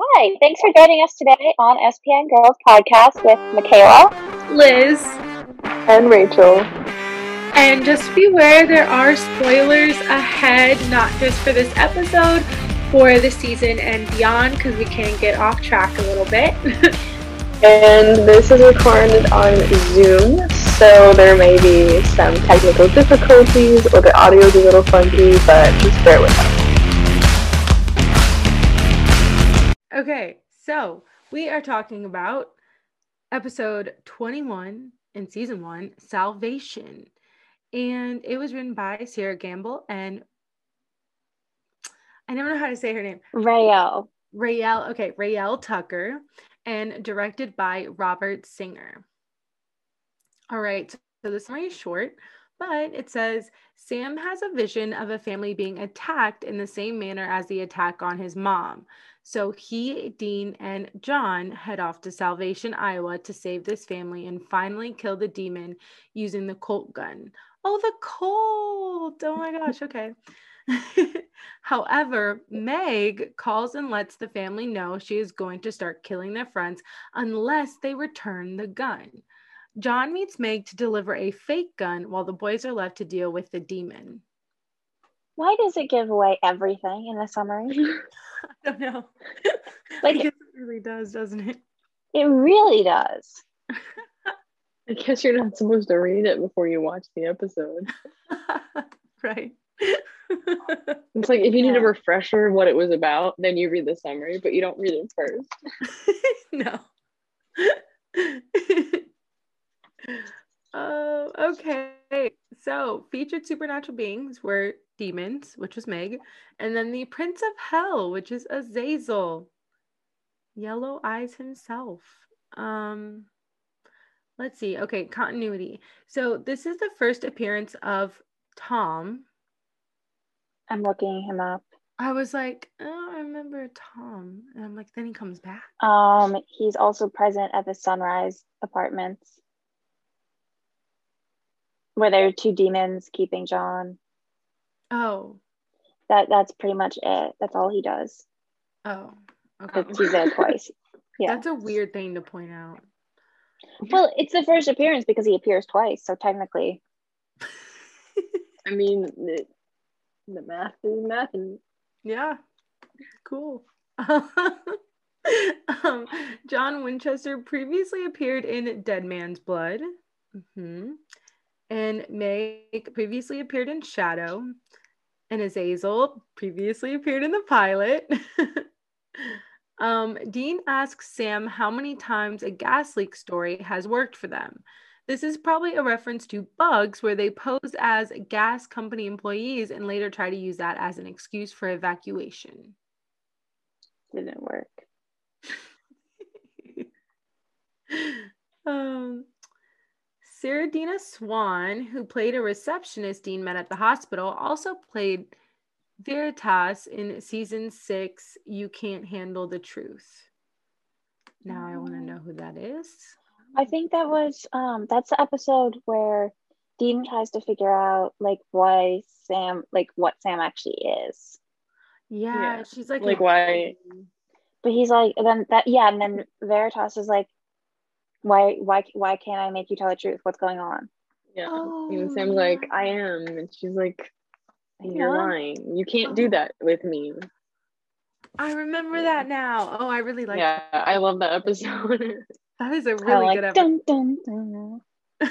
Hi, thanks for joining us today on SPN Girls Podcast with Michaela, Liz, and Rachel. And just beware, there are spoilers ahead, not just for this episode, for the season and beyond, because we can get off track a little bit. and this is recorded on Zoom, so there may be some technical difficulties or the audio is a little funky, but just bear with us. So we are talking about episode 21 in season one, Salvation. And it was written by Sera Gamble and I never know how to say her name. Raelle. Raelle, okay, Raelle Tucker, and directed by Robert Singer. All right, so the summary is short, but it says Sam has a vision of a family being attacked in the same manner as the attack on his mom. So he, Dean, and John head off to Salvation, Iowa to save this family and finally kill the demon using the Colt gun. Oh, the Colt! Oh my gosh, okay. However, Meg calls and lets the family know she is going to start killing their friends unless they return the gun. John meets Meg to deliver a fake gun while the boys are left to deal with the demon. Why does it give away everything in the summary? I don't know. Like it really does, doesn't it? It really does. I guess you're not supposed to read it before you watch the episode. right. it's like if you need a refresher of what it was about, then you read the summary, but you don't read it first. no. Okay. So featured supernatural beings were demons, which was Meg, and then the Prince of Hell, which is Azazel. Yellow Eyes himself. Um, let's see. Okay, continuity. So this is the first appearance of Tom. I'm looking him up. I was like, oh, I remember Tom, and I'm like, then he comes back. Um, he's also present at the Sunrise Apartments, where there are two demons keeping John. Oh, that that's pretty much it. That's all he does. Oh, okay. He's there twice. Yeah, that's a weird thing to point out. Well, it's the first appearance because he appears twice, so technically. I mean, the, the math is math, and yeah, cool. um, John Winchester previously appeared in Dead Man's Blood. Mm-hmm. And Meg previously appeared in Shadow. And Azazel previously appeared in the pilot. um, Dean asks Sam how many times a gas leak story has worked for them. This is probably a reference to bugs where they pose as gas company employees and later try to use that as an excuse for evacuation. Didn't work. um, Serinda Swan, who played a receptionist Dean met at the hospital, also played Veritas in season six, You Can't Handle the Truth. Now I want to know who that is. I think that was um that's the episode where Dean tries to figure out like why Sam like what Sam actually is. Yeah, yeah. she's like like why but he's like then that yeah and then Veritas is like why why why can't I make you tell the truth? What's going on? Yeah. Oh, and Sam's like, I am. And she's like, You're yeah. lying. You can't do that with me. I remember that now. Oh, I really like that. Yeah, that. I love that episode. that is a really like, good episode. Dun, dun, dun.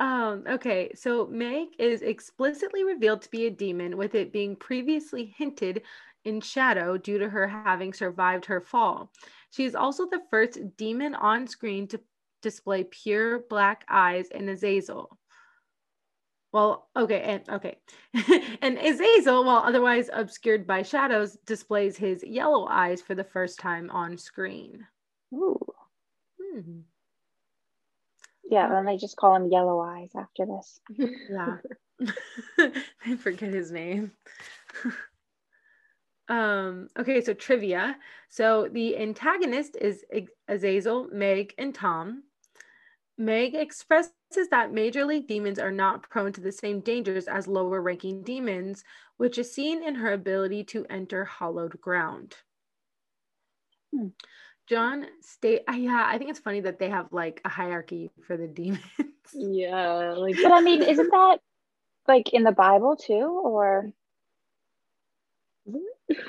um, okay, so Meg is explicitly revealed to be a demon, with it being previously hinted in shadow due to her having survived her fall. She is also the first demon on screen to display pure black eyes in Azazel. Well, okay, and okay. and Azazel, while otherwise obscured by shadows, displays his yellow eyes for the first time on screen. Ooh. Hmm. Yeah, then they just call him Yellow Eyes after this. yeah. I forget his name. Um, okay, so trivia. So the antagonist is Azazel, Meg, and Tom. Meg expresses that major league demons are not prone to the same dangers as lower ranking demons, which is seen in her ability to enter hollowed ground. Hmm. John state uh, yeah, I think it's funny that they have like a hierarchy for the demons. Yeah, like But I mean, isn't that like in the Bible too, or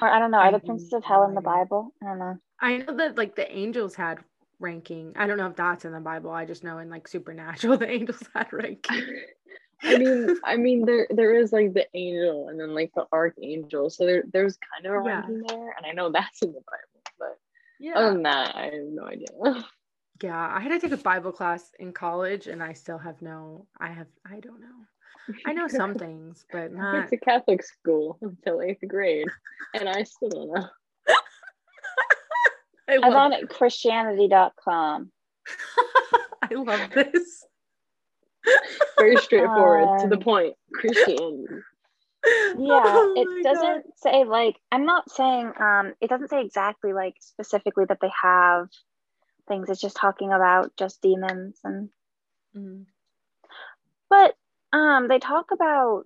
or I don't know? Are the princes of hell in the Bible? I don't know. I know that like the angels had ranking. I don't know if that's in the Bible. I just know in like supernatural the angels had ranking. I mean, I mean, there there is like the angel and then like the archangel. So there there's kind of a Yeah. ranking there, and I know that's in the Bible. But Yeah. other than that, I have no idea. yeah. I had to take a Bible class in college and I still have no I have I don't know. I know some things, but not went to Catholic school until eighth grade, and I still don't know. I I'm love, on Christianity.com. I love this. Very straightforward, to the Um, point. Christianity. Yeah, Oh it doesn't say like I'm not saying um it doesn't say exactly like specifically that they have things. It's just talking about just demons and Mm. but um they talk about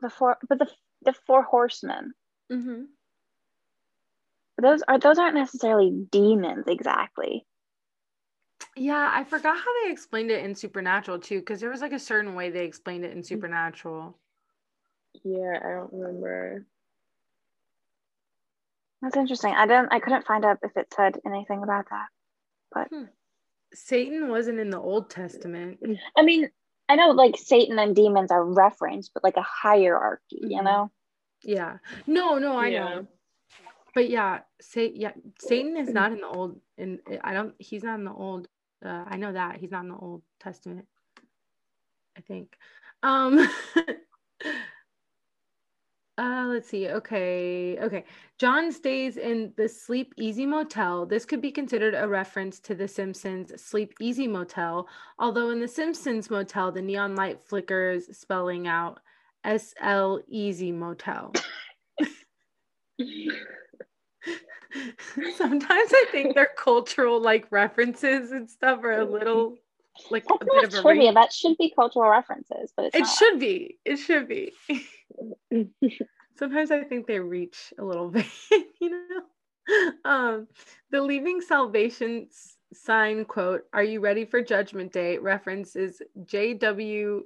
the four but the the four horsemen. Mhm. Those are those aren't necessarily demons exactly. Yeah, I forgot how they explained it in Supernatural too, because there was like a certain way they explained it in Supernatural. Yeah, I don't remember. That's interesting. I don't I couldn't find out if it said anything about that. But Satan wasn't in the Old Testament. I mean, I know like Satan and demons are referenced, but like a hierarchy, you Mhm. know? Yeah. No, no, I Yeah. know. But yeah, say yeah, Satan is not in the old in I don't he's not in the old uh I know that he's not in the Old Testament. I think. Um Uh, let's see. Okay. Okay. John stays in the Sleep Easy Motel. This could be considered a reference to The Simpsons Sleep Easy Motel, although in The Simpsons Motel, the neon light flickers, spelling out SL Easy Motel. Sometimes I think their cultural like references and stuff are a little like a That's bit not of a trivia. That should be cultural references, but it's It not. should be. It should be. Sometimes I think they reach a little bit, you know. Um, the leaving salvation sign quote, "Are you ready for Judgment Day?" references JW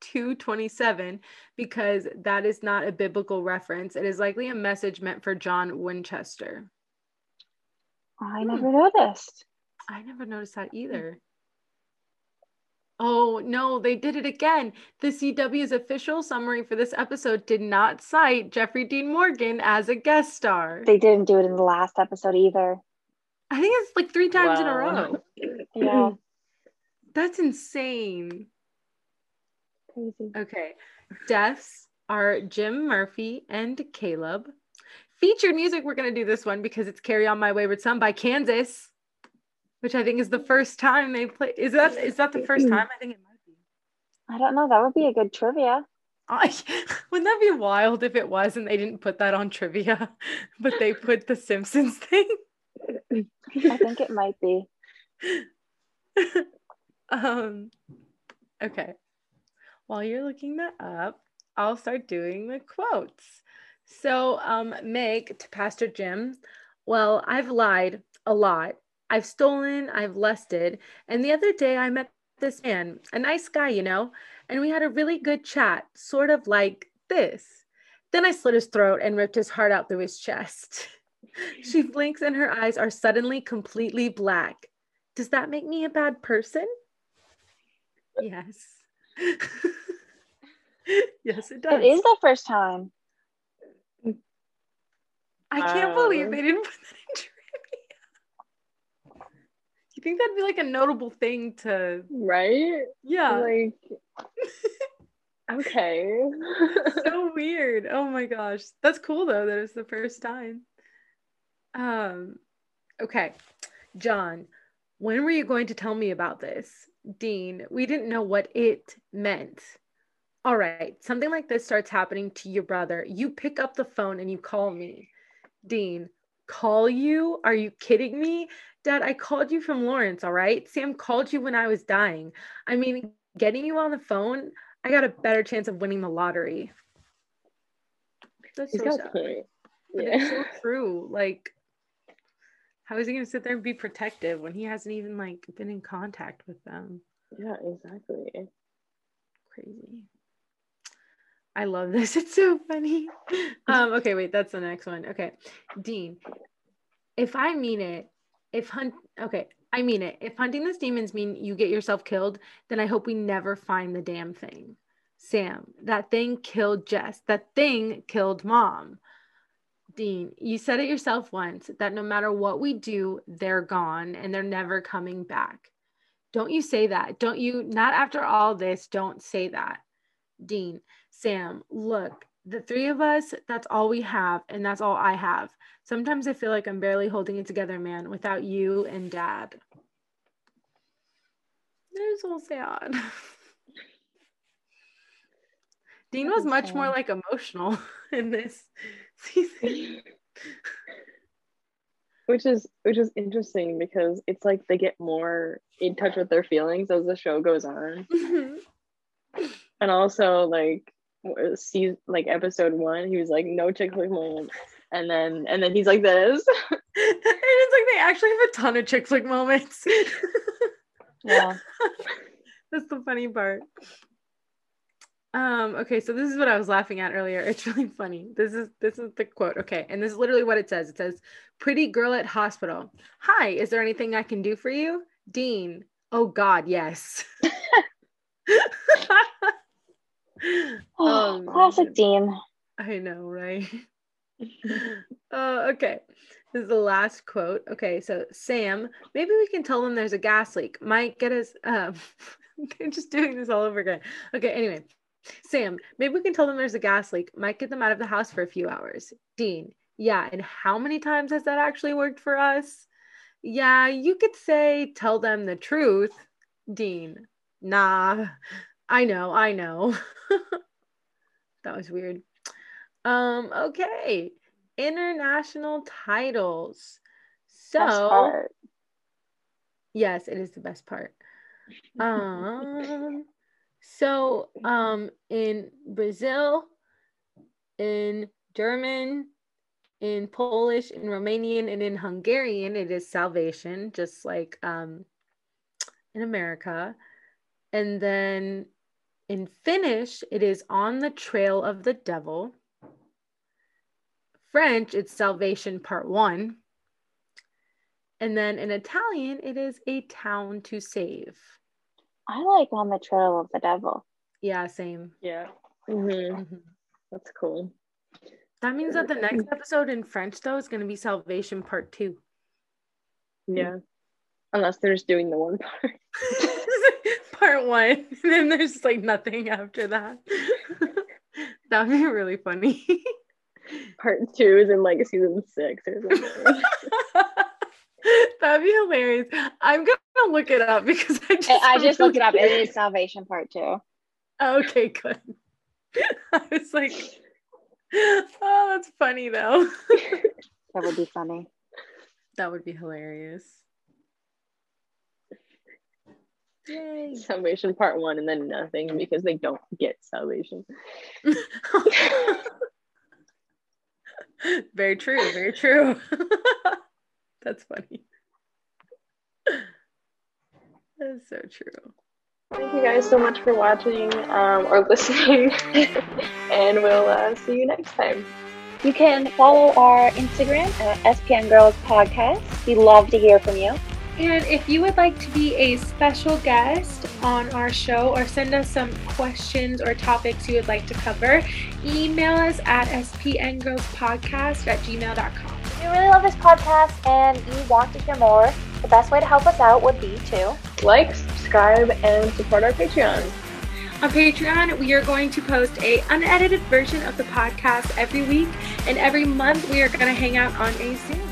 227 because that is not a biblical reference. It is likely a message meant for John Winchester. I never noticed. I never noticed that either. Oh no, they did it again. The CW's official summary for this episode did not cite Jeffrey Dean Morgan as a guest star. They didn't do it in the last episode either. I think it's like three times in a row. Yeah. That's insane. Crazy. Okay. Deaths are Jim Murphy and Caleb. Featured music, we're going to do this one because it's Carry On My Wayward Son by Kansas, which I think is the first time they play. Is that is that the first time? I think it might be. I don't know. That would be a good trivia. I, wouldn't that be wild if it was and they didn't put that on trivia, but they put the Simpsons thing? I think it might be. um, okay. While you're looking that up, I'll start doing the quotes. So, um, Meg to Pastor Jim, well, I've lied a lot. I've stolen, I've lusted. And the other day I met this man, a nice guy, you know, and we had a really good chat, sort of like this. Then I slit his throat and ripped his heart out through his chest. she blinks and her eyes are suddenly completely black. Does that make me a bad person? Yes. yes, it does. It is the first time. I can't Wow. believe they didn't put that in trivia. You think that'd be like a notable thing to, right? yeah, Like, okay. so weird. Oh my gosh, that's cool though that it's the first time. Um, okay, John, when were you going to tell me about this? Dean, we didn't know what it meant. All right, something like this starts happening to your brother. You pick up the phone and you call me. Dean, call you? Are you kidding me? Dad, I called you from Lawrence, all right? Sam called you when I was dying. I mean, getting you on the phone, I got a better chance of winning the lottery. That's so sad. point. Yeah. it's so true. Like, how is he gonna sit there and be protective when he hasn't even like been in contact with them? Yeah, exactly. Crazy. I love this. It's so funny. Um, okay, wait, that's the next one. Okay. Dean, if I mean it, if hunt okay, I mean it. If hunting these demons mean you get yourself killed, then I hope we never find the damn thing. Sam, that thing killed Jess. That thing killed mom. Dean, you said it yourself once that no matter what we do, they're gone and they're never coming back. Don't you say that. Don't you, not after all this, don't say that. Dean, Sam, look, the three of us, that's all we have, and that's all I have. Sometimes I feel like I'm barely holding it together, man, without you and dad. That is so sad. Dean was much more like emotional in this season. which is which is interesting because it's like they get more in touch with their feelings as the show goes on mm-hmm. And also like see like episode one he was like no chick flick moment and then and then he's like this and it's like they actually have a ton of chick flick moments. Yeah. That's the funny part. Um, okay, so this is what I was laughing at earlier. It's really funny. This is this is the quote. Okay, and this is literally what it says. It says, Pretty girl at hospital. Hi, is there anything I can do for you? Dean. Oh god, yes. Oh, classic Dean. I know, right? uh, okay. This is the last quote. Okay, so Sam, maybe we can tell them there's a gas leak. Might get us. Um, they're just doing this all over again. Okay, anyway, Sam, maybe we can tell them there's a gas leak. Might get them out of the house for a few hours. Dean, yeah, and how many times has that actually worked for us? Yeah, you could say tell them the truth. Dean, nah, I know, I know. that was weird. Um, okay. International titles. So yes, it is the best part. Um so um in Brazil, in German, in Polish, in Romanian, and in Hungarian, it is salvation, just like um in America. And then in Finnish, it is on the trail of the devil. French, it's salvation part one. And then in Italian, it is a town to save. I like on the trail of the devil. Yeah, same. yeah hmm Mhm. that's cool That means that the next episode in French, though, is going to be salvation part two. yeah unless they're just doing the one part part one. And then there's like nothing after that. that would be really funny. part two is in like season six or something That'd be hilarious. I'm gonna look it up because I just I I just looked it up. It is Salvation Part Two. Okay, good. I was like, oh, that's funny though. That would be funny. that would be hilarious. Yay. salvation part one and then nothing because they don't get salvation very true, very true. That's funny. That's so true. Thank you guys so much for watching um, or listening, and we'll uh, see you next time. You can follow our Instagram at SPN Girls Podcast. We love to hear from you. And if you would like to be a special guest on our show or send us some questions or topics you would like to cover, email us at spngirlspodcast at gmail.com. If you really love this podcast and you want to hear more, the best way to help us out would be to Like, subscribe, and support our Patreon. On Patreon, we are going to post a unedited version of the podcast every week, and every month we are going to hang out on a Zoom.